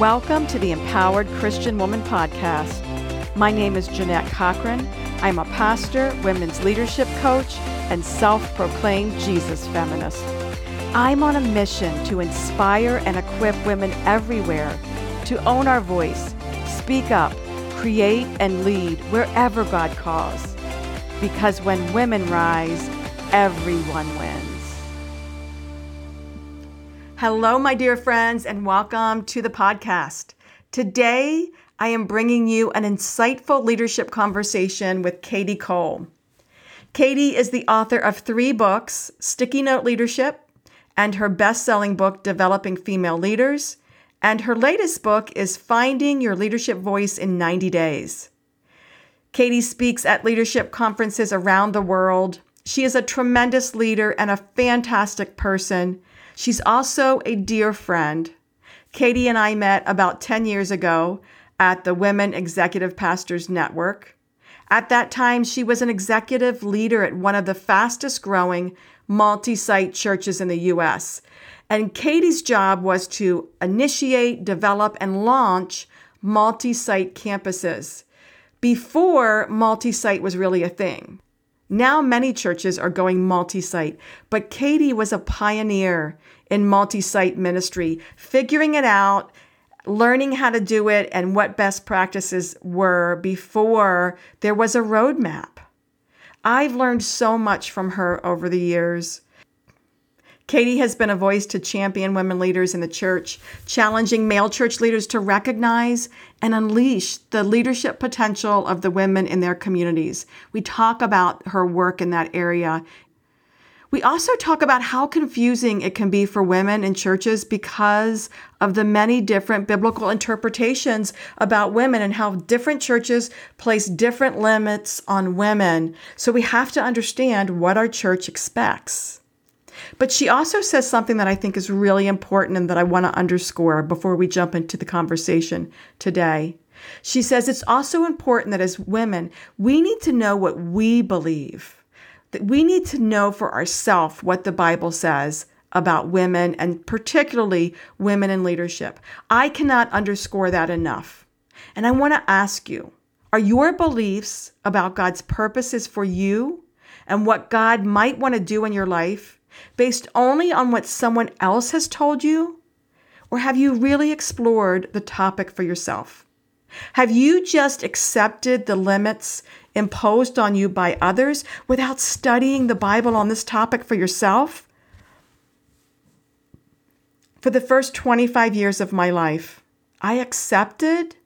Welcome to the Empowered Christian Woman Podcast. My name is Jeanette Cochran. I'm a pastor, women's leadership coach, and self proclaimed Jesus feminist. I'm on a mission to inspire and equip women everywhere to own our voice, speak up, create, and lead wherever God calls. Because when women rise, everyone wins. Hello, my dear friends, and welcome to the podcast. Today, I am bringing you an insightful leadership conversation with Kadi Cole. Kadi is the author of three books Sticky Note Leadership, and her best selling book, Developing Female Leaders. And her latest book is Finding Your Leadership Voice in 90 Days. Kadi speaks at leadership conferences around the world. She is a tremendous leader and a fantastic person She's also a dear friend. Kadi and I met about 10 years ago at the Women Executive Pastors Network. At that time, she was an executive leader at one of the fastest growing multi site churches in the US. And Kadi's job was to initiate, develop, and launch multi site campuses before multi site was really a thing. Now, many churches are going multi site, but Kadi was a pioneer in multi site ministry, figuring it out, learning how to do it, and what best practices were before there was a roadmap. I've learned so much from her over the years. Kadi has been a voice to champion women leaders in the church, challenging male church leaders to recognize and unleash the leadership potential of the women in their communities. We talk about her work in that area. We also talk about how confusing it can be for women in churches because of the many different biblical interpretations about women and how different churches place different limits on women. So we have to understand what our church expects. But she also says something that I think is really important and that I want to underscore before we jump into the conversation today. She says it's also important that as women, we need to know what we believe. That we need to know for ourselves what the Bible says about women and particularly women in leadership. I cannot underscore that enough. And I want to ask you, are your beliefs about God's purposes for you and what God might want to do in your life based only on what someone else has told you? Or have you really explored the topic for yourself? Have you just accepted the limits imposed on you by others without studying the Bible on this topic for yourself? For the first 25 years of my life, I accepted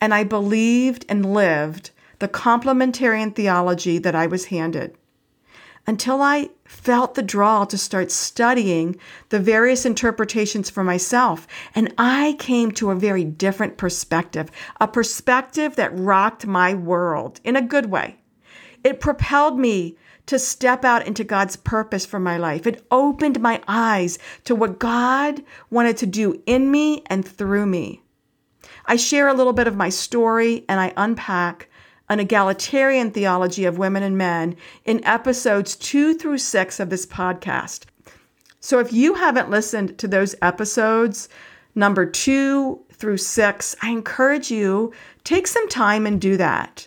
and I believed and lived the complementarian theology that I was handed until I felt the draw to start studying the various interpretations for myself. And I came to a very different perspective, a perspective that rocked my world in a good way. It propelled me to step out into God's purpose for my life. It opened my eyes to what God wanted to do in me and through me. I share a little bit of my story and I unpack an egalitarian theology of women and men in episodes two through six of this podcast. So if you haven't listened to those episodes, number two through six, I encourage you take some time and do that.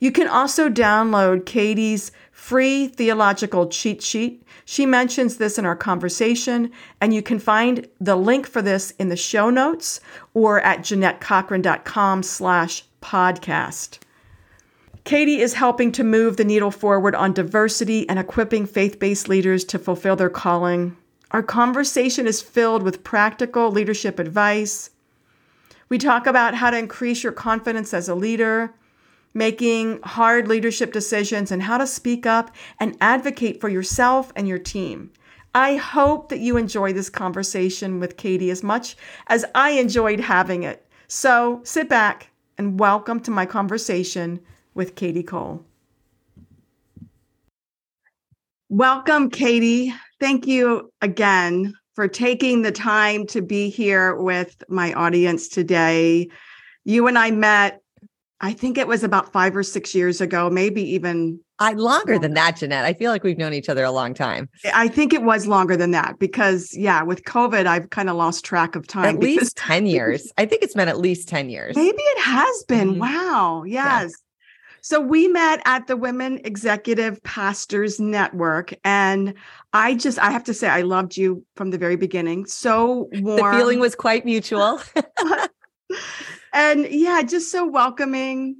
You can also download Kadi's free theological cheat sheet. She mentions this in our conversation, and you can find the link for this in the show notes or at jeanettecochran.com slash podcast. Kadi is helping to move the needle forward on diversity and equipping faith based leaders to fulfill their calling. Our conversation is filled with practical leadership advice. We talk about how to increase your confidence as a leader, making hard leadership decisions, and how to speak up and advocate for yourself and your team. I hope that you enjoy this conversation with Kadi as much as I enjoyed having it. So sit back and welcome to my conversation with Kadi Cole. Welcome, Kadi. Thank you again for taking the time to be here with my audience today. You and I met I think it was about five or six years ago, maybe even I longer than that, Jeanette. I feel like we've known each other a long time. I think it was longer than that because yeah, with COVID, I've kind of lost track of time. At least 10 years. I think it's been at least 10 years. Maybe it has been. Mm-hmm. Wow. Yes. Yeah. So we met at the Women Executive Pastors Network. And I just, I have to say, I loved you from the very beginning. So warm. The feeling was quite mutual. and yeah, just so welcoming.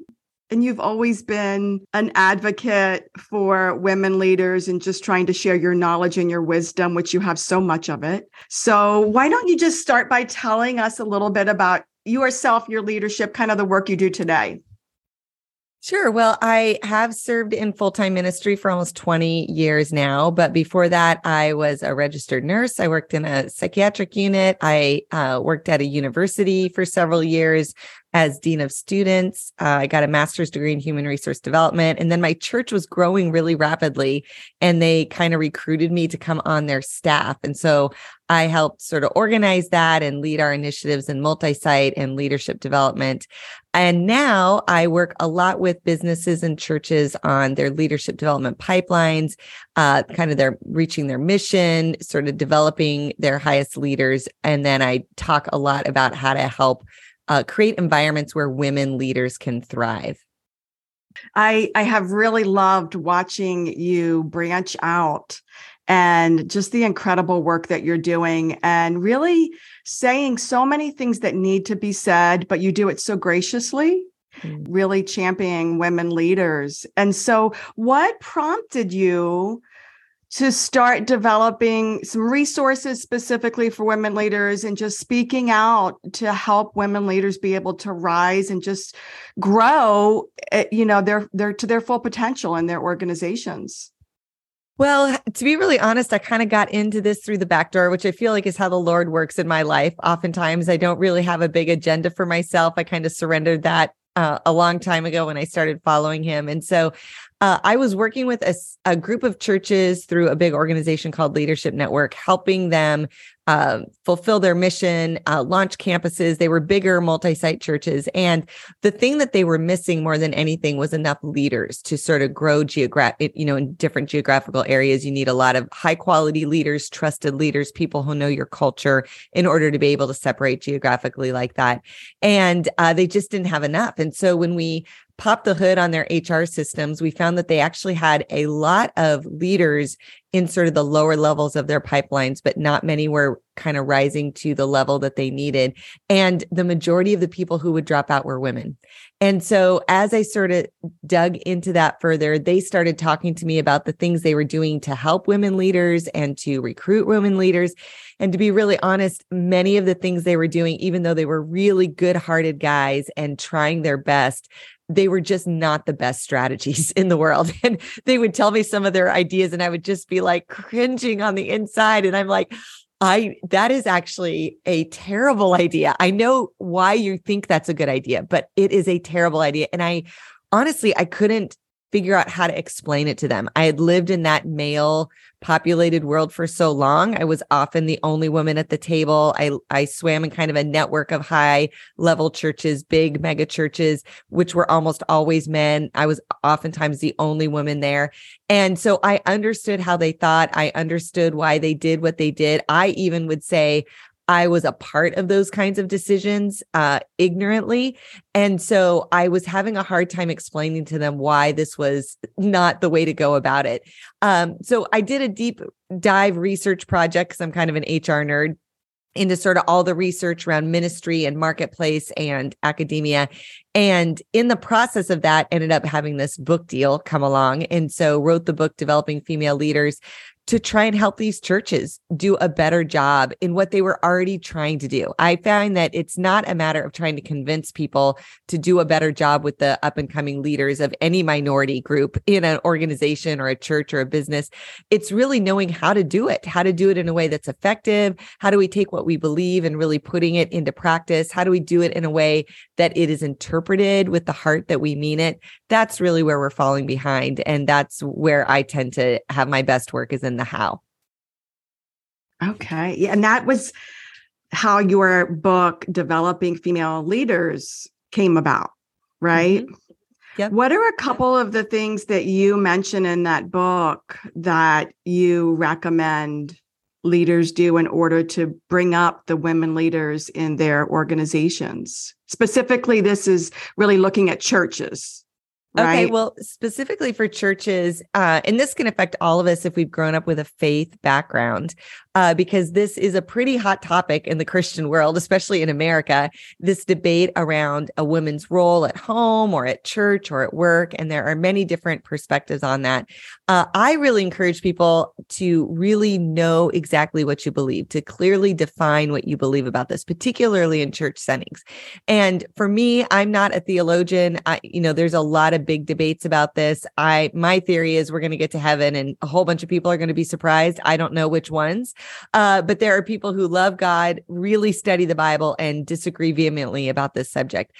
And you've always been an advocate for women leaders and just trying to share your knowledge and your wisdom, which you have so much of it. So, why don't you just start by telling us a little bit about yourself, your leadership, kind of the work you do today? Sure. Well, I have served in full time ministry for almost 20 years now. But before that, I was a registered nurse. I worked in a psychiatric unit. I uh, worked at a university for several years as dean of students. Uh, I got a master's degree in human resource development. And then my church was growing really rapidly, and they kind of recruited me to come on their staff. And so I helped sort of organize that and lead our initiatives in multi site and leadership development. And now I work a lot with businesses and churches on their leadership development pipelines, uh, kind of their reaching their mission, sort of developing their highest leaders. And then I talk a lot about how to help uh, create environments where women leaders can thrive. I I have really loved watching you branch out and just the incredible work that you're doing and really saying so many things that need to be said but you do it so graciously mm. really championing women leaders and so what prompted you to start developing some resources specifically for women leaders and just speaking out to help women leaders be able to rise and just grow eh, you know their their to their full potential in their organizations well, to be really honest, I kind of got into this through the back door, which I feel like is how the Lord works in my life. Oftentimes, I don't really have a big agenda for myself. I kind of surrendered that uh, a long time ago when I started following him. And so uh, I was working with a, a, group of churches through a big organization called Leadership Network, helping them uh, fulfill their mission, uh, launch campuses. They were bigger multi site churches. And the thing that they were missing more than anything was enough leaders to sort of grow geographic, you know, in different geographical areas. You need a lot of high quality leaders, trusted leaders, people who know your culture in order to be able to separate geographically like that. And uh, they just didn't have enough. And so when we popped the hood on their HR systems, we found that they actually had a lot of leaders in sort of the lower levels of their pipelines, but not many were kind of rising to the level that they needed. And the majority of the people who would drop out were women. And so as I sort of dug into that further, they started talking to me about the things they were doing to help women leaders and to recruit women leaders. And to be really honest, many of the things they were doing, even though they were really good hearted guys and trying their best, they were just not the best strategies in the world. And they would tell me some of their ideas, and I would just be like cringing on the inside. And I'm like, I that is actually a terrible idea. I know why you think that's a good idea, but it is a terrible idea. And I honestly I couldn't figure out how to explain it to them. I had lived in that male populated world for so long. I was often the only woman at the table. I I swam in kind of a network of high level churches, big mega churches, which were almost always men. I was oftentimes the only woman there. And so I understood how they thought. I understood why they did what they did. I even would say, I was a part of those kinds of decisions uh, ignorantly. And so I was having a hard time explaining to them why this was not the way to go about it. Um, so I did a deep dive research project because I'm kind of an HR nerd into sort of all the research around ministry and marketplace and academia and in the process of that ended up having this book deal come along and so wrote the book developing female leaders to try and help these churches do a better job in what they were already trying to do. I find that it's not a matter of trying to convince people to do a better job with the up and coming leaders of any minority group in an organization or a church or a business. It's really knowing how to do it, how to do it in a way that's effective. How do we take what we believe and really putting it into practice? How do we do it in a way that it is interpreted with the heart that we mean it? That's really where we're falling behind. And that's where I tend to have my best work is in the how. Okay. Yeah. And that was how your book, Developing Female Leaders, came about. right? Mm-hmm. Yep. What are a couple of the things that you mention in that book that you recommend leaders do in order to bring up the women leaders in their organizations? Specifically, this is really looking at churches. Right? Okay, well, specifically for churches, uh, and this can affect all of us if we've grown up with a faith background uh, because this is a pretty hot topic in the Christian world, especially in America. This debate around a woman's role at home or at church or at work. And there are many different perspectives on that. Uh, I really encourage people to really know exactly what you believe, to clearly define what you believe about this, particularly in church settings. And for me, I'm not a theologian. I, you know, there's a lot of big debates about this. I, my theory is we're going to get to heaven and a whole bunch of people are going to be surprised. I don't know which ones. Uh, but there are people who love God, really study the Bible, and disagree vehemently about this subject.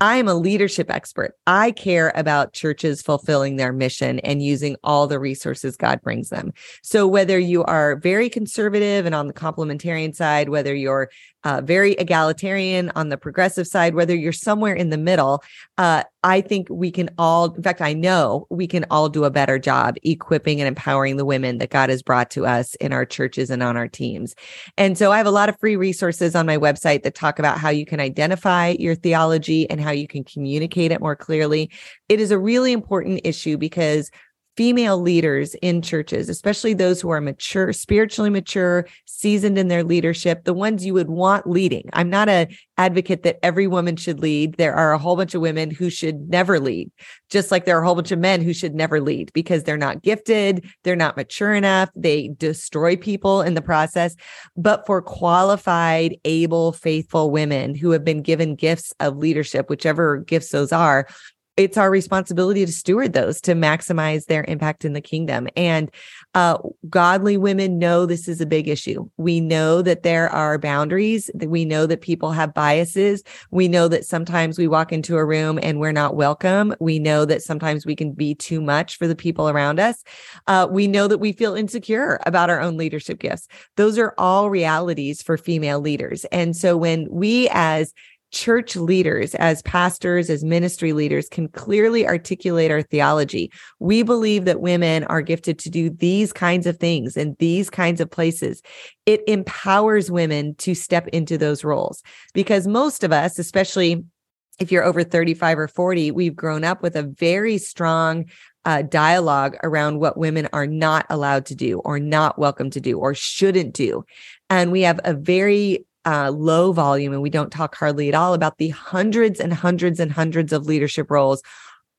I am a leadership expert. I care about churches fulfilling their mission and using all the resources God brings them. So, whether you are very conservative and on the complementarian side, whether you're uh, very egalitarian on the progressive side, whether you're somewhere in the middle, uh, I think we can all, in fact, I know we can all do a better job equipping and empowering the women that God has brought to us in our churches and on our teams. And so I have a lot of free resources on my website that talk about how you can identify your theology and how you can communicate it more clearly. It is a really important issue because female leaders in churches, especially those who are mature, spiritually mature, seasoned in their leadership, the ones you would want leading. I'm not a advocate that every woman should lead. There are a whole bunch of women who should never lead, just like there are a whole bunch of men who should never lead because they're not gifted, they're not mature enough, they destroy people in the process. But for qualified, able, faithful women who have been given gifts of leadership, whichever gifts those are, it's our responsibility to steward those to maximize their impact in the kingdom. And uh, godly women know this is a big issue. We know that there are boundaries. That we know that people have biases. We know that sometimes we walk into a room and we're not welcome. We know that sometimes we can be too much for the people around us. Uh, we know that we feel insecure about our own leadership gifts. Those are all realities for female leaders. And so when we as church leaders, as pastors, as ministry leaders, can clearly articulate our theology. We believe that women are gifted to do these kinds of things in these kinds of places. It empowers women to step into those roles because most of us, especially if you're over 35 or 40, we've grown up with a very strong uh, dialogue around what women are not allowed to do or not welcome to do or shouldn't do. And we have a very uh, low volume and we don't talk hardly at all about the hundreds and hundreds and hundreds of leadership roles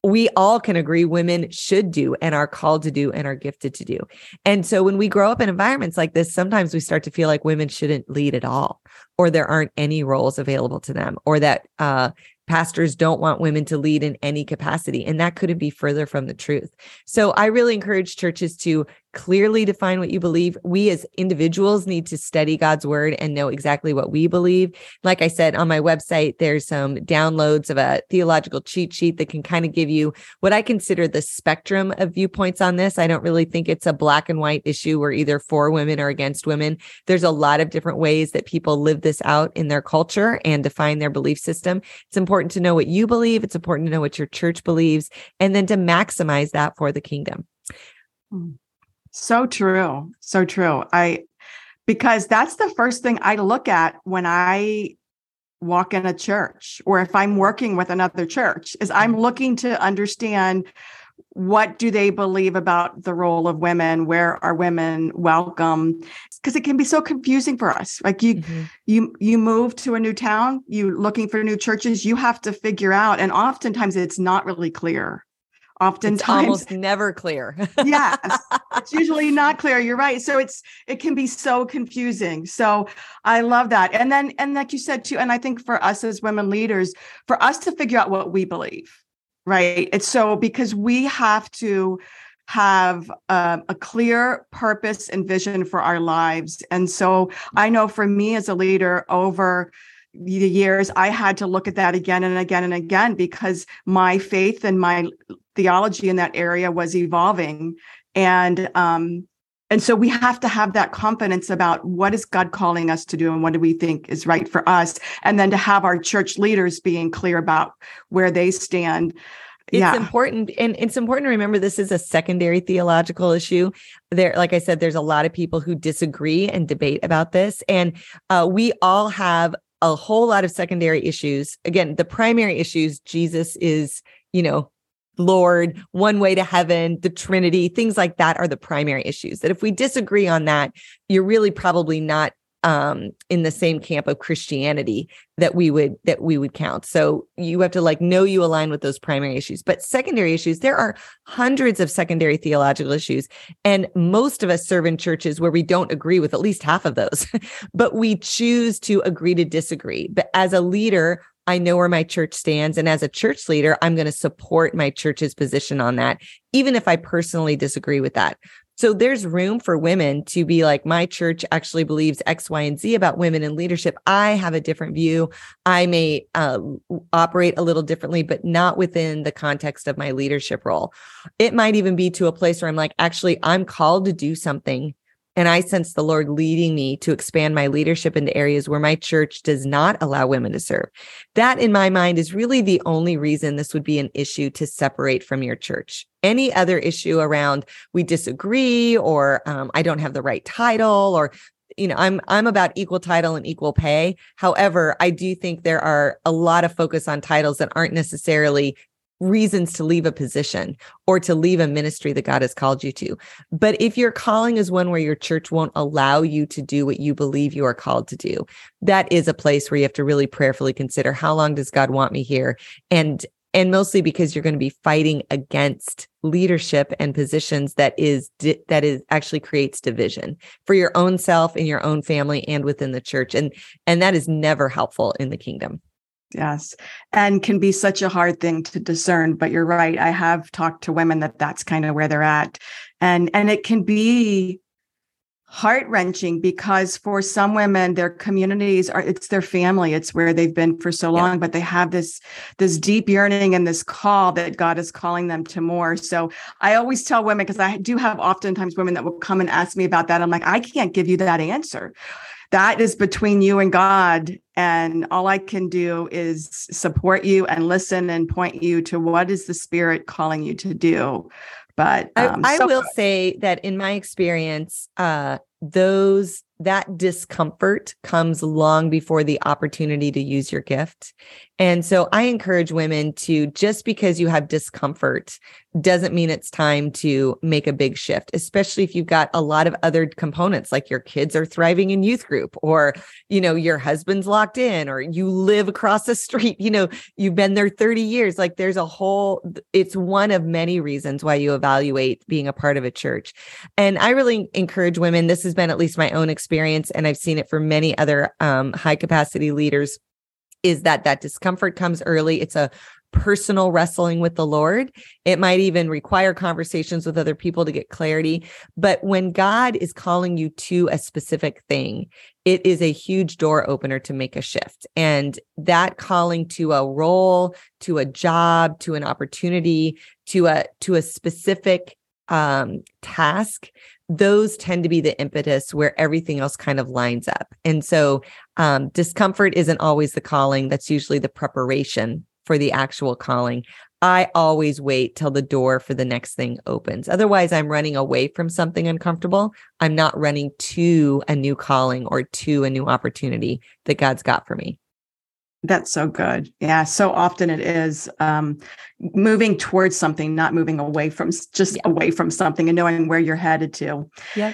we all can agree women should do and are called to do and are gifted to do. And so when we grow up in environments like this, sometimes we start to feel like women shouldn't lead at all, or there aren't any roles available to them, or that uh, pastors don't want women to lead in any capacity. And that couldn't be further from the truth. So I really encourage churches to clearly define what you believe. We as individuals need to study God's word and know exactly what we believe. Like I said on my website, there's some downloads of a theological cheat sheet that can kind of give you what I consider the spectrum of viewpoints on this. I don't really think it's a black and white issue where either for women or against women. There's a lot of different ways that people live this out in their culture and define their belief system. It's important to know what you believe. It's important to know what your church believes and then to maximize that for the kingdom. Hmm. So true. So true. I because that's the first thing I look at when I walk in a church or if I'm working with another church is I'm mm-hmm. looking to understand what do they believe about the role of women where are women welcome because it can be so confusing for us like you mm-hmm. you you move to a new town you looking for new churches you have to figure out and oftentimes it's not really clear oftentimes it's almost never clear. Yes it's usually not clear. You're right. So it's it can be so confusing. So i love that. And then and like you said too and i think for us as women leaders for us to figure out what we believe right? It's so because we have to have um, a clear purpose and vision for our lives. And so i know for me as a leader over the years i had to look at that again and again and again because my faith and my theology in that area was evolving and um and so we have to have that confidence about what is God calling us to do and what do we think is right for us. And then to have our church leaders being clear about where they stand. It's yeah. important and it's important to remember this is a secondary theological issue. There, like I said, there's a lot of people who disagree and debate about this. And uh, we all have a whole lot of secondary issues. Again, the primary issues, Jesus is, you know, Lord, one way to heaven, the Trinity, things like that are the primary issues. That if we disagree on that, you're really probably not um, in the same camp of Christianity that we would that we would count. So you have to like know you align with those primary issues. But secondary issues, there are hundreds of secondary theological issues, and most of us serve in churches where we don't agree with at least half of those, but we choose to agree to disagree. But as a leader, I know where my church stands. And as a church leader, I'm going to support my church's position on that, even if I personally disagree with that. So there's room for women to be like, my church actually believes X, Y, and Z about women in leadership. I have a different view. I may uh, operate a little differently, but not within the context of my leadership role. It might even be to a place where I'm like, actually, I'm called to do something and I sense the Lord leading me to expand my leadership into areas where my church does not allow women to serve. That, in my mind, is really the only reason this would be an issue to separate from your church. Any other issue around we disagree or um, I don't have the right title or you know i'm i'm about equal title and equal pay however i do think there are a lot of focus on titles that aren't necessarily reasons to leave a position or to leave a ministry that God has called you to. But if your calling is one where your church won't allow you to do what you believe you are called to do, that is a place where you have to really prayerfully consider how long does God want me here? And and mostly because you're going to be fighting against leadership and positions that is that is actually creates division for your own self in your own family and within the church and and that is never helpful in the kingdom yes and can be such a hard thing to discern but you're right i have talked to women that that's kind of where they're at and and it can be heart wrenching because for some women their communities are it's their family it's where they've been for so long yeah. but they have this this deep yearning and this call that god is calling them to more so i always tell women because i do have oftentimes women that will come and ask me about that i'm like i can't give you that answer that is between you and God. And all I can do is support you and listen and point you to what is the spirit calling you to do. But um, I, I so- will say that in my experience, uh, those that discomfort comes long before the opportunity to use your gift. And so I encourage women to just because you have discomfort doesn't mean it's time to make a big shift, especially if you've got a lot of other components like your kids are thriving in youth group or you know your husband's locked in or you live across the street, you know, you've been there 30 years. Like there's a whole it's one of many reasons why you evaluate being a part of a church. And I really encourage women this has been at least my own experience and I've seen it for many other um, high capacity leaders is that that discomfort comes early. It's a personal wrestling with the Lord. It might even require conversations with other people to get clarity. But when God is calling you to a specific thing, it is a huge door opener to make a shift. And that calling to a role, to a job, to an opportunity, to a to a specific um, task those tend to be the impetus where everything else kind of lines up. And so um, discomfort isn't always the calling, that's usually the preparation for the actual calling. I always wait till the door for the next thing opens. Otherwise, I'm running away from something uncomfortable. I'm not running to a new calling or to a new opportunity that God's got for me. That's so good. Yeah. So often it is um, moving towards something, not moving away from just yeah. away from something and knowing where you're headed to. Yeah.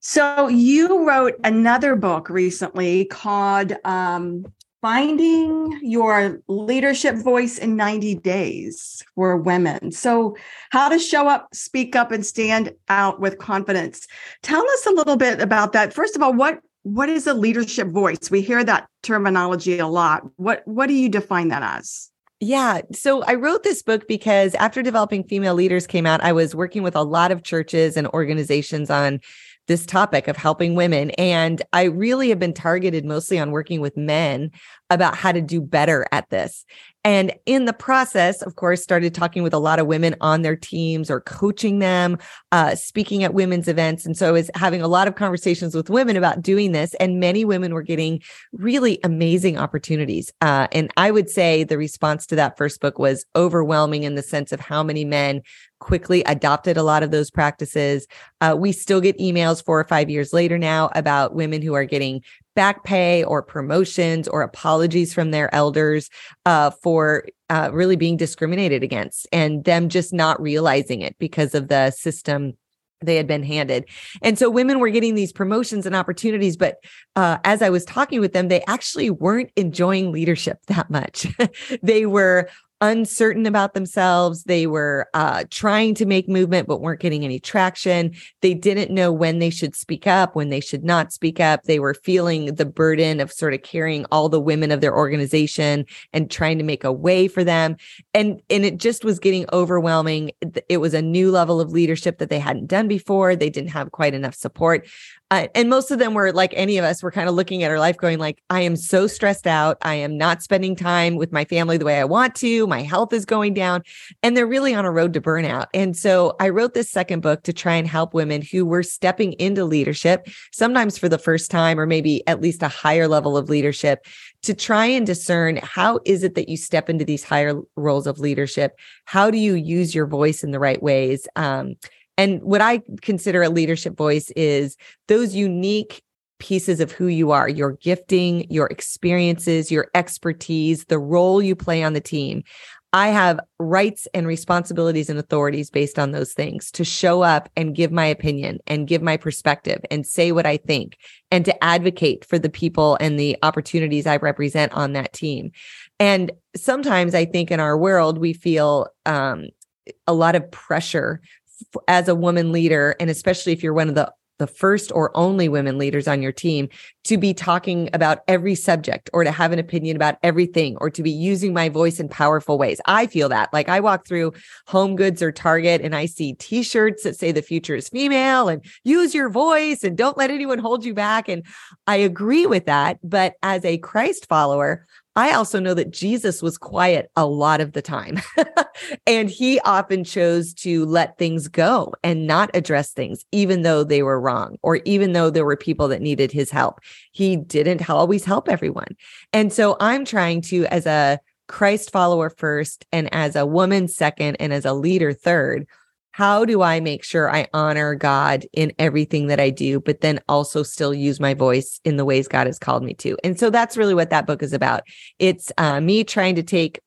So you wrote another book recently called um, finding your leadership voice in 90 days for women. So, how to show up, speak up, and stand out with confidence. Tell us a little bit about that. First of all, what what is a leadership voice? We hear that terminology a lot. What what do you define that as? Yeah. So I wrote this book because after developing female leaders came out, I was working with a lot of churches and organizations on this topic of helping women. And I really have been targeted mostly on working with men about how to do better at this. And in the process, of course, started talking with a lot of women on their teams or coaching them, uh, speaking at women's events. And so I was having a lot of conversations with women about doing this. And many women were getting really amazing opportunities. Uh, and I would say the response to that first book was overwhelming in the sense of how many men quickly adopted a lot of those practices. Uh, we still get emails four or five years later now about women who are getting back pay or promotions or apologies from their elders uh, for uh, really being discriminated against and them just not realizing it because of the system they had been handed. And so women were getting these promotions and opportunities, but uh, as I was talking with them, they actually weren't enjoying leadership that much. they were uncertain about themselves. They were uh, trying to make movement, but weren't getting any traction. They didn't know when they should speak up, when they should not speak up. They were feeling the burden of sort of carrying all the women of their organization and trying to make a way for them. And, and it just was getting overwhelming. It was a new level of leadership that they hadn't done before. They didn't have quite enough support. Uh, and most of them were like any of us were kind of looking at our life going like i am so stressed out. I am not spending time with my family the way i want to. My health is going down. And they're really on a road to burnout. And so i wrote this second book to try and help women who were stepping into leadership sometimes for the first time or maybe at least a higher level of leadership to try and discern how is it that you step into these higher roles of leadership? How do you use your voice in the right ways? Um, and what I consider a leadership voice is those unique pieces of who you are, your gifting, your experiences, your expertise, the role you play on the team. I have rights and responsibilities and authorities based on those things to show up and give my opinion and give my perspective and say what I think and to advocate for the people and the opportunities I represent on that team. And sometimes I think in our world, we feel um, a lot of pressure as a woman leader, and especially if you're one of the the first or only women leaders on your team to be talking about every subject or to have an opinion about everything or to be using my voice in powerful ways. I feel that. Like I walk through Home Goods or Target and I see t-shirts that say the future is female and use your voice and don't let anyone hold you back and I agree with that, but as a Christ follower, I also know that Jesus was quiet a lot of the time. and he often chose to let things go and not address things, even though they were wrong or even though there were people that needed his help. He didn't always help everyone. And so I'm trying to, as a Christ follower first, and as a woman second, and as a leader third, how do I make sure I honor God in everything that I do, but then also still use my voice in the ways God has called me to? And so that's really what that book is about. It's uh, me trying to take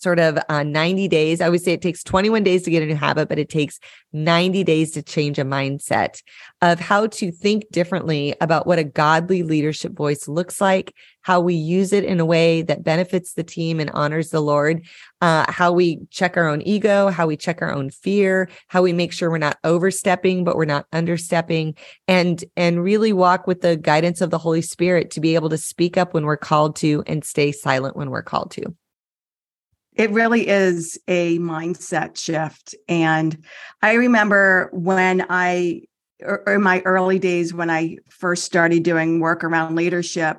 sort of uh, 90 days. I would say it takes 21 days to get a new habit, but it takes 90 days to change a mindset of how to think differently about what a godly leadership voice looks like, how we use it in a way that benefits the team and honors the Lord, uh, how we check our own ego, how we check our own fear, how we make sure we're not overstepping, but we're not understepping, and and really walk with the guidance of the Holy Spirit to be able to speak up when we're called to and stay silent when we're called to. It really is a mindset shift. And I remember when I, or er, in my early days, when I first started doing work around leadership,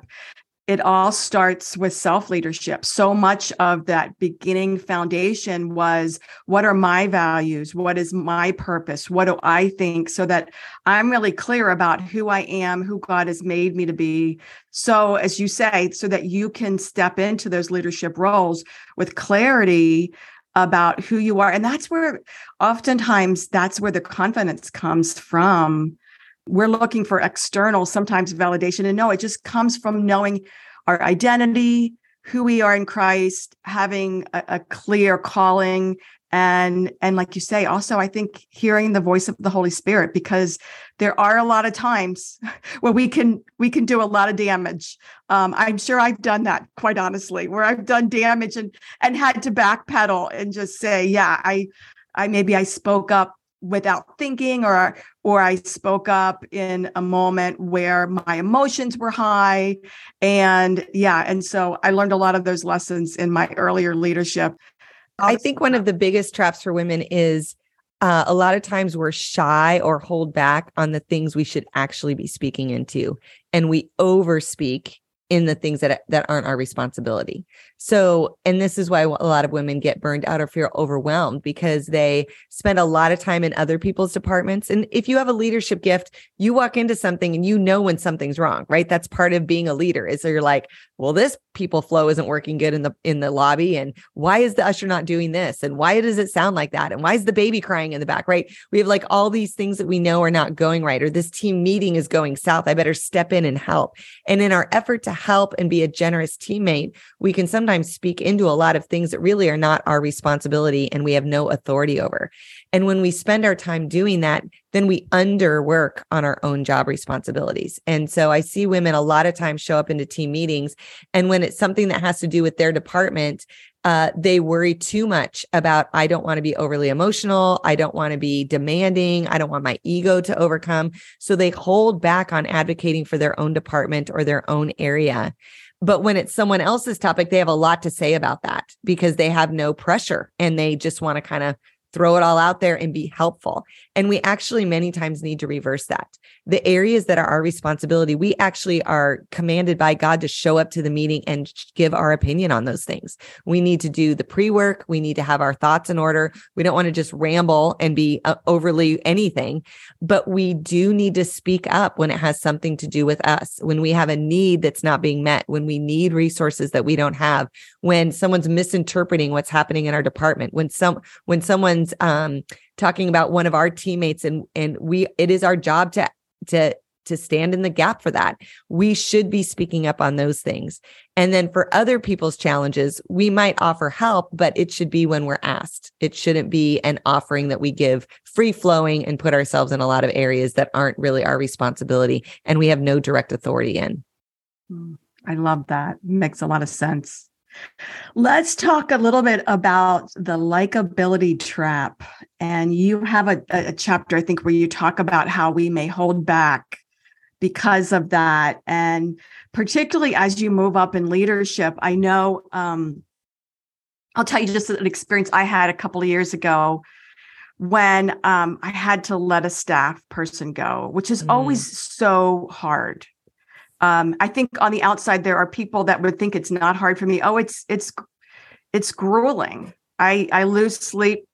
it all starts with self leadership. So much of that beginning foundation was what are my values? What is my purpose? What do I think? So that I'm really clear about who I am, who God has made me to be. So, as you say, so that you can step into those leadership roles with clarity about who you are. And that's where oftentimes that's where the confidence comes from we're looking for external, sometimes validation. And no, it just comes from knowing our identity, who we are in Christ, having a, a clear calling, and and like you say also i think hearing the voice of the holy spirit because there are a lot of times where we can we can do a lot of damage um, i'm sure i've done that quite honestly where i've done damage and and had to backpedal and just say yeah i i maybe i spoke up without thinking or or I spoke up in a moment where my emotions were high and yeah and so I learned a lot of those lessons in my earlier leadership. I think one of the biggest traps for women is uh, a lot of times we're shy or hold back on the things we should actually be speaking into and we overspeak in the things that that aren't our responsibility. So, and this is why a lot of women get burned out or feel overwhelmed because they spend a lot of time in other people's departments. And if you have a leadership gift, you walk into something and you know when something's wrong, right? That's part of being a leader. Is so you're like, well, this people flow isn't working good in the in the lobby, and why is the usher not doing this, and why does it sound like that, and why is the baby crying in the back, right? We have like all these things that we know are not going right, or this team meeting is going south. I better step in and help. And in our effort to help and be a generous teammate, we can sometimes sometimes speak into a lot of things that really are not our responsibility and we have no authority over. And when we spend our time doing that, then we underwork on our own job responsibilities. And so I see women a lot of times show up into team meetings. And when it's something that has to do with their department, uh, they worry too much about, I don't want to be overly emotional. I don't want to be demanding. I don't want my ego to overcome. So they hold back on advocating for their own department or their own area. But when it's someone else's topic, they have a lot to say about that because they have no pressure and they just want to kind of throw it all out there and be helpful. And we actually many times need to reverse that. The areas that are our responsibility, we actually are commanded by God to show up to the meeting and give our opinion on those things. We need to do the pre work. We need to have our thoughts in order. We don't want to just ramble and be uh, overly anything, but we do need to speak up when it has something to do with us, when we have a need that's not being met, when we need resources that we don't have, when someone's misinterpreting what's happening in our department, when some, when someone's, um, talking about one of our teammates and and we it is our job to to to stand in the gap for that. We should be speaking up on those things. And then for other people's challenges, we might offer help, but it should be when we're asked. It shouldn't be an offering that we give free flowing and put ourselves in a lot of areas that aren't really our responsibility and we have no direct authority in. Hmm. I love that. Makes a lot of sense. Let's talk a little bit about the likability trap. And you have a, a, chapter, I think, where you talk about how we may hold back because of that. And particularly as you move up in leadership, I know, um, I'll tell you just an experience I had a couple of years ago when um, I had to let a staff person go, which is mm. always so hard um, I think on the outside there are people that would think it's not hard for me. Oh, it's it's it's grueling. I I lose sleep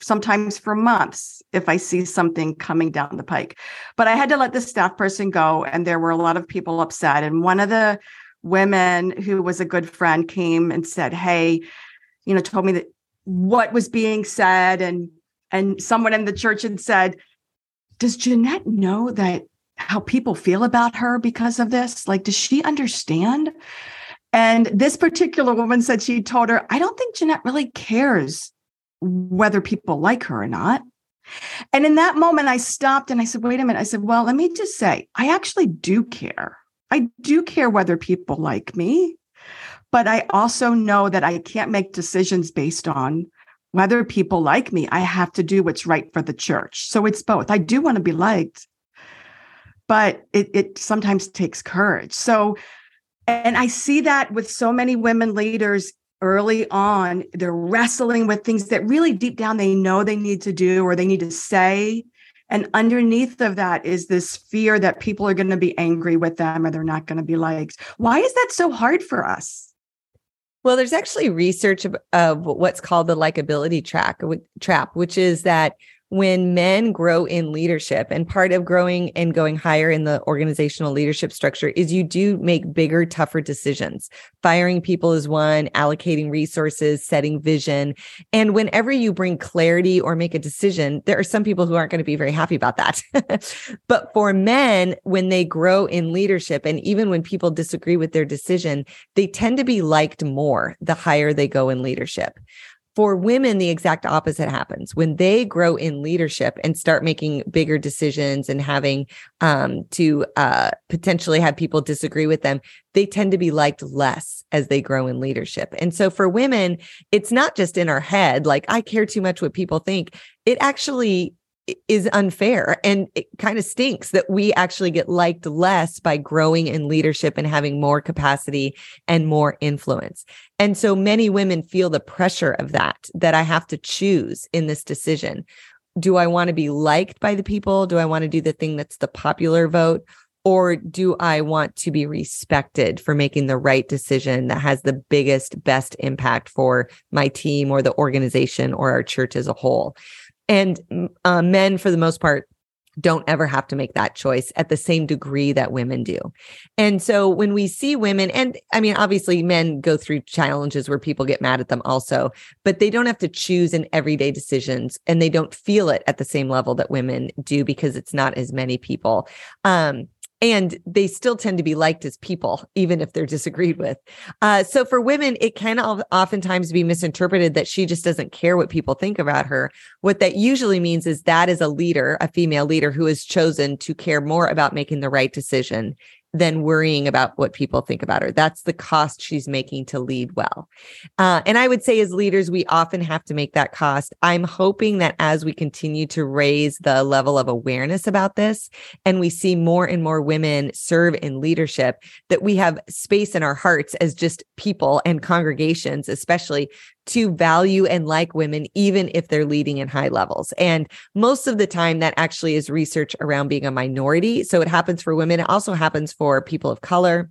sometimes for months if I see something coming down the pike. But I had to let the staff person go, and there were a lot of people upset. And one of the women who was a good friend came and said, "Hey, you know, told me that what was being said, and and someone in the church had said." Does Jeanette know that how people feel about her because of this? Like, does she understand? And this particular woman said she told her, I don't think Jeanette really cares whether people like her or not. And in that moment, I stopped and I said, wait a minute. I said, well, let me just say, I actually do care. I do care whether people like me, but I also know that I can't make decisions based on whether people like me. I have to do what's right for the church. So it's both. I do want to be liked, but it, it sometimes takes courage. So, and I see that with so many women leaders early on, they're wrestling with things that really deep down they know they need to do or they need to say. And underneath of that is this fear that people are going to be angry with them or they're not going to be liked. Why is that so hard for us? Well, there's actually research of, of what's called the likability track, trap, which is that when men grow in leadership and part of growing and going higher in the organizational leadership structure is you do make bigger tougher decisions. Firing people is one allocating resources setting vision. And whenever you bring clarity or make a decision there are some people who aren't going to be very happy about that. But for men when they grow in leadership and even when people disagree with their decision they tend to be liked more the higher they go in leadership for women, the exact opposite happens when they grow in leadership and start making bigger decisions and having um, to uh, potentially have people disagree with them. They tend to be liked less as they grow in leadership. And so for women, it's not just in our head, like, I care too much what people think. It actually is unfair and it kind of stinks that we actually get liked less by growing in leadership and having more capacity and more influence. And so many women feel the pressure of that, that I have to choose in this decision. Do I want to be liked by the people? Do I want to do the thing that's the popular vote? Or do I want to be respected for making the right decision that has the biggest, best impact for my team or the organization or our church as a whole? And uh, men, for the most part, don't ever have to make that choice at the same degree that women do. And so when we see women, and I mean, obviously men go through challenges where people get mad at them also, but they don't have to choose in everyday decisions and they don't feel it at the same level that women do because it's not as many people. Um, and they still tend to be liked as people, even if they're disagreed with. Uh, so for women, it can oftentimes be misinterpreted that she just doesn't care what people think about her. What that usually means is that is a leader, a female leader who has chosen to care more about making the right decision than worrying about what people think about her. That's the cost she's making to lead well. Uh, and I would say, as leaders, we often have to make that cost. I'm hoping that as we continue to raise the level of awareness about this and we see more and more women serve in leadership, that we have space in our hearts as just people and congregations, especially to value and like women, even if they're leading in high levels. And most of the time, that actually is research around being a minority. So it happens for women, it also happens for people of color.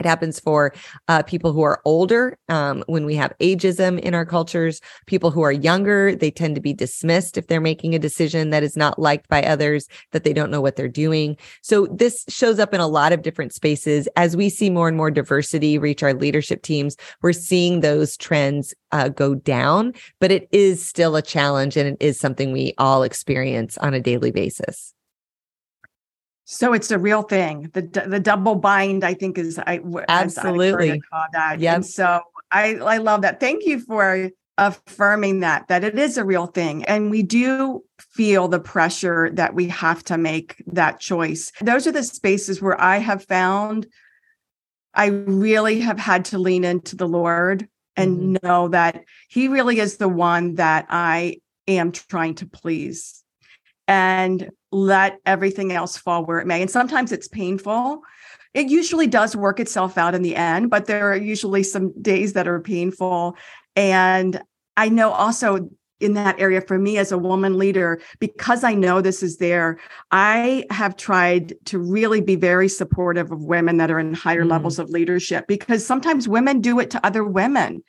It happens for uh, people who are older. Um, when we have ageism in our cultures, people who are younger, they tend to be dismissed if they're making a decision that is not liked by others, that they don't know what they're doing. So this shows up in a lot of different spaces. As we see more and more diversity reach our leadership teams, we're seeing those trends uh, go down, but it is still a challenge and it is something we all experience on a daily basis. So it's a real thing. The the double bind, I think, is I absolutely call that. Yeah. So I I love that. Thank you for affirming that that it is a real thing, and we do feel the pressure that we have to make that choice. Those are the spaces where I have found I really have had to lean into the Lord and mm-hmm. know that He really is the one that I am trying to please. And let everything else fall where it may. And sometimes it's painful. It usually does work itself out in the end, but there are usually some days that are painful. And I know also in that area for me as a woman leader, because I know this is there, I have tried to really be very supportive of women that are in higher mm. levels of leadership because sometimes women do it to other women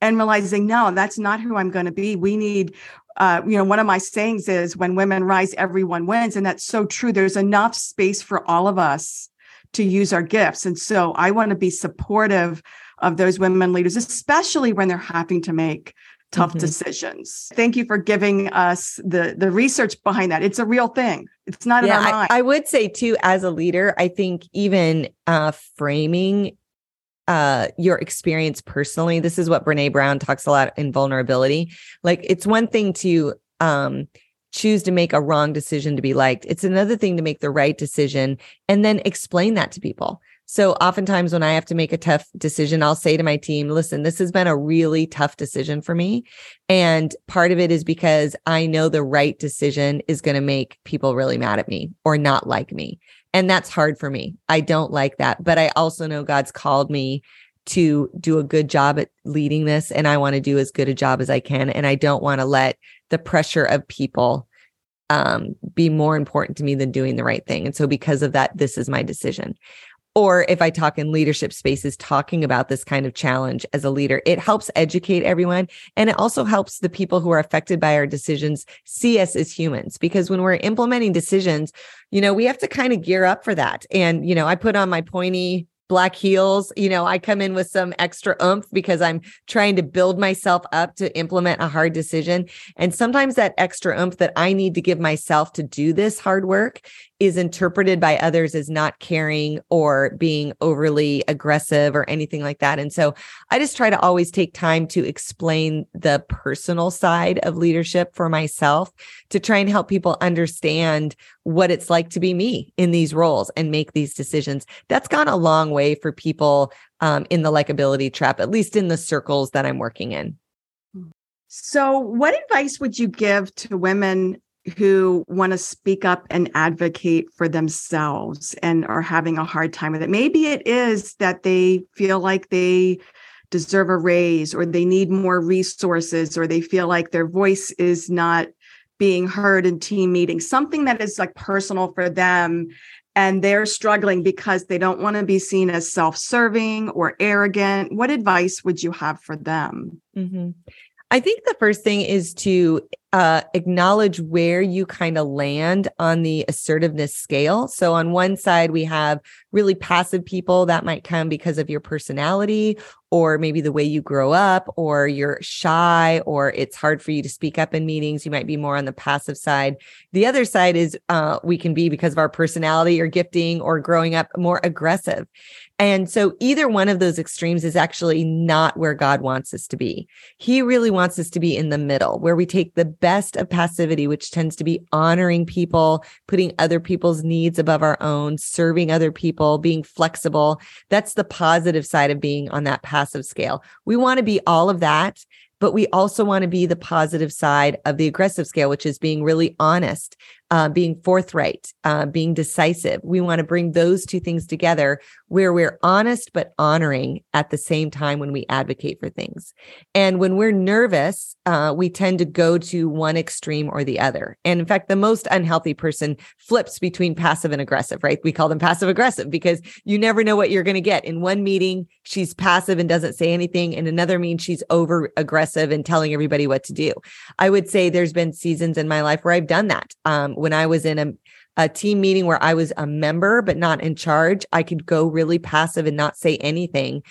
and realizing, no, that's not who I'm going to be. We need uh, you know, one of my sayings is when women rise, everyone wins. And that's so true. There's enough space for all of us to use our gifts. And so I want to be supportive of those women leaders, especially when they're having to make tough mm-hmm. decisions. Thank you for giving us the the research behind that. It's a real thing. It's not yeah, I, I, would say too, as a leader, I think even uh, framing uh your experience personally. This is what brene brown talks a lot in vulnerability. Like it's one thing to um choose to make a wrong decision to be liked. It's another thing to make the right decision and then explain that to people. So oftentimes when i have to make a tough decision i'll say to my team listen this has been a really tough decision for me. And part of it is because i know the right decision is going to make people really mad at me or not like me and that's hard for me. I don't like that. But I also know God's called me to do a good job at leading this. And I want to do as good a job as I can. And I don't want to let the pressure of people um, be more important to me than doing the right thing. And so, because of that, this is my decision or if I talk in leadership spaces, talking about this kind of challenge as a leader, it helps educate everyone. And it also helps the people who are affected by our decisions see us as humans. Because when we're implementing decisions, you know, we have to kind of gear up for that. And, you know, I put on my pointy black heels. You know, I come in with some extra oomph because I'm trying to build myself up to implement a hard decision. And sometimes that extra oomph that I need to give myself to do this hard work is interpreted by others as not caring or being overly aggressive or anything like that. And so I just try to always take time to explain the personal side of leadership for myself to try and help people understand what it's like to be me in these roles and make these decisions. That's gone a long way for people um, in the likability trap, at least in the circles that I'm working in. So, what advice would you give to women who want to speak up and advocate for themselves and are having a hard time with it. Maybe it is that they feel like they deserve a raise or they need more resources or they feel like their voice is not being heard in team meetings, something that is like personal for them and they're struggling because they don't want to be seen as self-serving or arrogant what advice would you have for them mm-hmm. i think the first thing is to uh, acknowledge where you kind of land on the assertiveness scale. So, on one side, we have really passive people that might come because of your personality or maybe the way you grow up, or you're shy, or it's hard for you to speak up in meetings. You might be more on the passive side. The other side is uh, we can be because of our personality or gifting or growing up more aggressive. And so either one of those extremes is actually not where God wants us to be. He really wants us to be in the middle, where we take the best of passivity, which tends to be honoring people, putting other people's needs above our own, serving other people, being flexible. That's the positive side of being on that passive scale. We want to be all of that but we also want to be the positive side of the aggressive scale, which is being really honest, uh, being forthright, uh, being decisive. We want to bring those two things together where we're honest but honoring at the same time when we advocate for things. And when we're nervous, uh, we tend to go to one extreme or the other. And in fact, the most unhealthy person flips between passive and aggressive, right? We call them passive aggressive because you never know what you're going to get. In one meeting, she's passive and doesn't say anything. In another meeting, she's over aggressive and telling everybody what to do. I would say there's been seasons in my life where I've done that. Um, when I was in a a team meeting where I was a member but not in charge, I could go really passive and not say anything.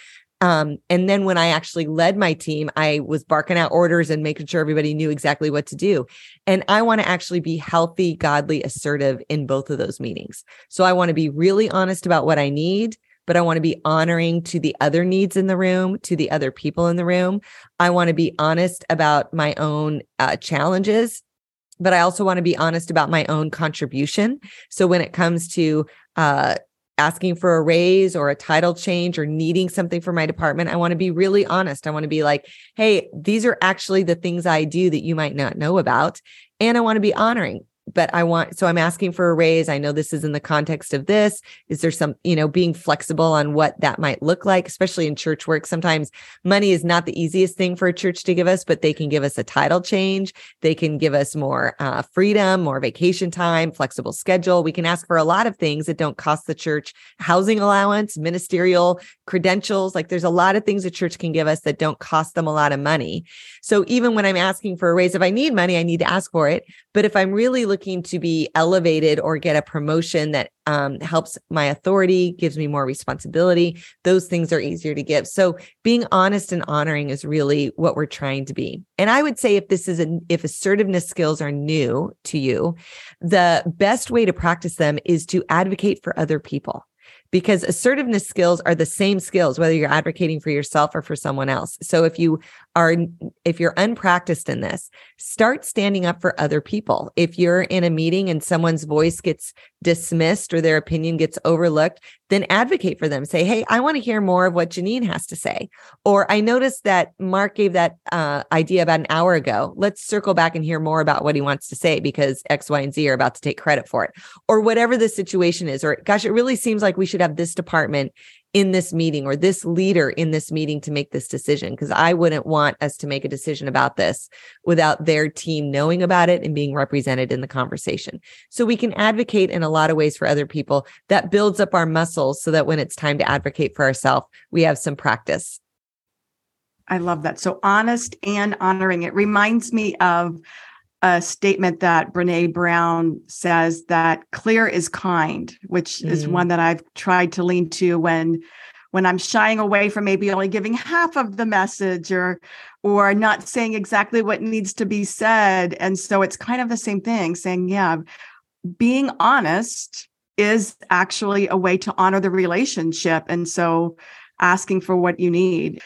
Um, and then when I actually led my team, I was barking out orders and making sure everybody knew exactly what to do. And I want to actually be healthy, godly, assertive in both of those meetings. So I want to be really honest about what I need, but I want to be honoring to the other needs in the room, to the other people in the room. I want to be honest about my own uh, challenges but I also want to be honest about my own contribution. So when it comes to uh, asking for a raise or a title change or needing something for my department, I want to be really honest. I want to be like, hey, these are actually the things I do that you might not know about. And I want to be honoring but I want, so I'm asking for a raise. I know this is in the context of this. Is there some, you know, being flexible on what that might look like, especially in church work? Sometimes money is not the easiest thing for a church to give us, but they can give us a title change. They can give us more uh, freedom, more vacation time, flexible schedule. We can ask for a lot of things that don't cost the church housing allowance, ministerial credentials. Like there's a lot of things a church can give us that don't cost them a lot of money. So even when I'm asking for a raise, if I need money, I need to ask for it. But if I'm really looking to be elevated or get a promotion that um, helps my authority, gives me more responsibility, those things are easier to give. So being honest and honoring is really what we're trying to be. And I would say if this is a, if assertiveness skills are new to you, the best way to practice them is to advocate for other people because assertiveness skills are the same skills whether you're advocating for yourself or for someone else. So if you are if you're unpracticed in this, start standing up for other people. If you're in a meeting and someone's voice gets dismissed or their opinion gets overlooked, then advocate for them. Say, "Hey, I want to hear more of what Janine has to say." Or I noticed that Mark gave that uh, idea about an hour ago. Let's circle back and hear more about what he wants to say because X, Y, and Z are about to take credit for it, or whatever the situation is. Or gosh, it really seems like we should have this department in this meeting or this leader in this meeting to make this decision because I wouldn't want us to make a decision about this without their team knowing about it and being represented in the conversation. So we can advocate in a lot of ways for other people that builds up our muscles so that when it's time to advocate for ourselves, we have some practice. I love that. So honest and honoring. It reminds me of a statement that Brene Brown says that clear is kind, which mm. is one that I've tried to lean to when when I'm shying away from maybe only giving half of the message or or not saying exactly what needs to be said. And so it's kind of the same thing, saying, yeah, being honest is actually a way to honor the relationship. And so asking for what you need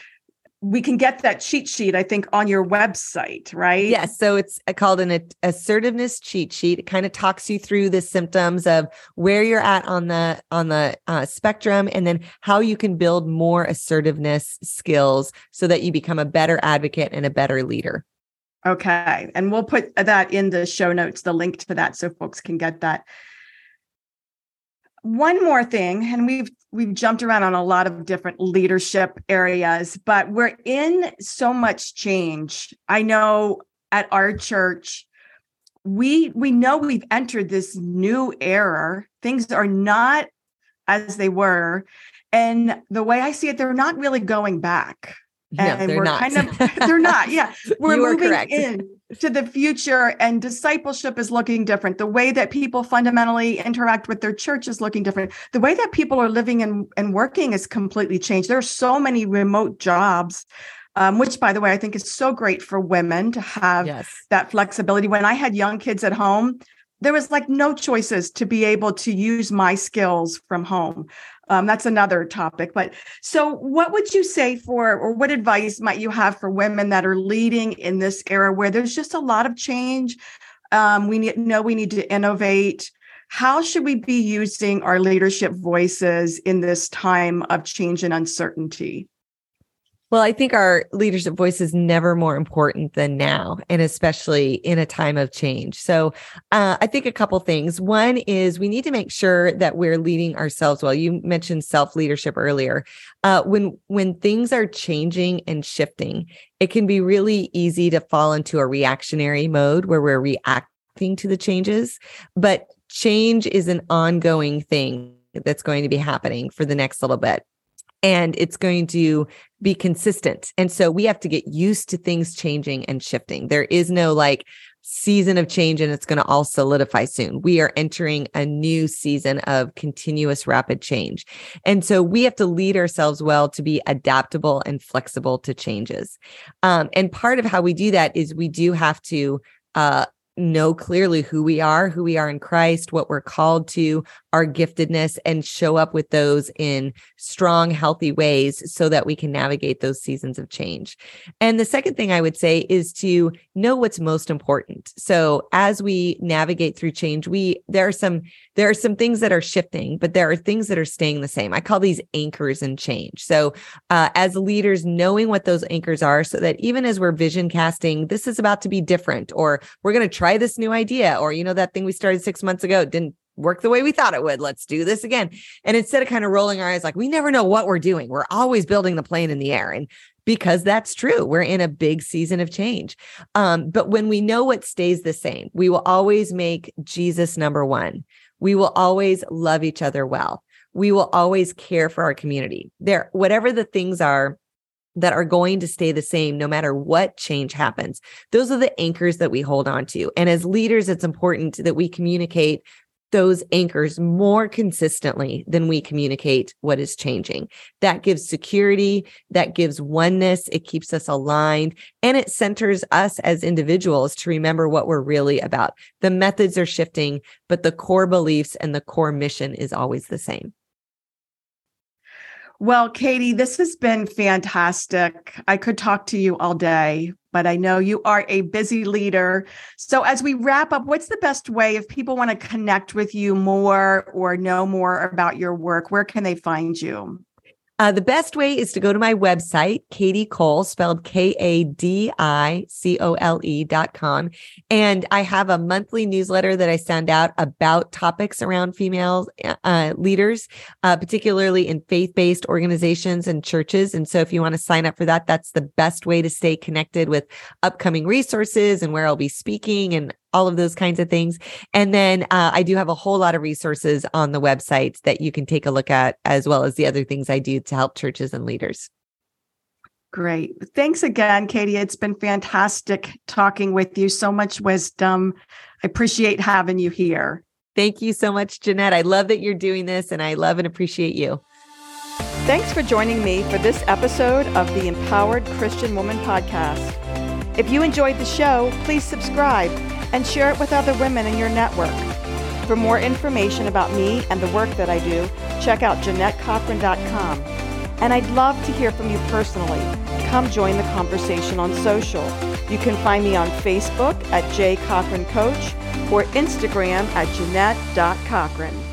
we can get that cheat sheet, I think, on your website, right? Yes. So it's called an assertiveness cheat sheet. It kind of talks you through the symptoms of where you're at on the on the uh, spectrum, and then how you can build more assertiveness skills so that you become a better advocate and a better leader. Okay, and we'll put that in the show notes, the link to that, so folks can get that one more thing and we've we've jumped around on a lot of different leadership areas but we're in so much change i know at our church we we know we've entered this new era. Things are not as they were. And the way I see it, they're not really going back. And no, we're not. kind of they're not. Yeah. We're moving correct. in to the future and discipleship is looking different. The way that people fundamentally interact with their church is looking different. The way that people are living and, and working is completely changed. There are so many remote jobs um, which by the way i think is so great for women to have yes. that flexibility when i had young kids at home there was like no choices to be able to use my skills from home um, that's another topic but so what would you say for or what advice might you have for women that are leading in this era where there's just a lot of change? Um, we need, know we need to innovate. How should we be using our leadership voices in this time of change and uncertainty well, I think our leadership voice is never more important than now, and especially in a time of change. So, uh, I think a couple things. One is we need to make sure that we're leading ourselves well. You mentioned self leadership earlier. Uh, when when things are changing and shifting, it can be really easy to fall into a reactionary mode where we're reacting to the changes. But change is an ongoing thing that's going to be happening for the next little bit and it's going to be consistent. And so we have to get used to things changing and shifting. There is no like season of change and it's going to all solidify soon. We are entering a new season of continuous rapid change. And so we have to lead ourselves well to be adaptable and flexible to changes. Um, and part of how we do that is we do have to uh, know clearly who we are, who we are in Christ, what we're called to, our giftedness, and show up with those in strong, healthy ways so that we can navigate those seasons of change. And the second thing I would say is to know what's most important. So as we navigate through change, we there are some there are some things that are shifting, but there are things that are staying the same. I call these anchors in change. So uh, as leaders, knowing what those anchors are, so that even as we're vision casting, this is about to be different, or we're going to try try this new idea or you know that thing we started 6 months ago didn't work the way we thought it would. Let's do this again. And instead of kind of rolling our eyes like we never know what we're doing. We're always building the plane in the air and because that's true. We're in a big season of change. Um, but when we know what stays the same, we will always make Jesus number one. We will always love each other well. We will always care for our community. There, whatever the things are that are going to stay the same no matter what change happens. Those are the anchors that we hold on to. And as leaders, it's important that we communicate those anchors more consistently than we communicate what is changing. That gives security, that gives oneness, it keeps us aligned, and it centers us as individuals to remember what we're really about. The methods are shifting, but the core beliefs and the core mission is always the same. Well, Kadi, this has been fantastic. I could talk to you all day, but I know you are a busy leader. So, as we wrap up, what's the best way if people want to connect with you more or know more about your work? Where can they find you? Uh, the best way is to go to my website, Kadi Cole, spelled K A D I C O L E dot com. And I have a monthly newsletter that I send out about topics around female uh, leaders, uh, particularly in faith based organizations and churches. And so if you want to sign up for that, that's the best way to stay connected with upcoming resources and where I'll be speaking and all of those kinds of things. And then uh, I do have a whole lot of resources on the website that you can take a look at, as well as the other things I do to help churches and leaders. Great. Thanks again, Kadi. It's been fantastic talking with you. So much wisdom. I appreciate having you here. Thank you so much, Jeanette. I love that you're doing this and I love and appreciate you. Thanks for joining me for this episode of the Empowered Christian Woman Podcast. If you enjoyed the show, please subscribe and share it with other women in your network. For more information about me and the work that I do, check out JeanetteCochran.com. And I'd love to hear from you personally. Come join the conversation on social. You can find me on Facebook at J Cochran Coach or Instagram at Jeanette.Cochran.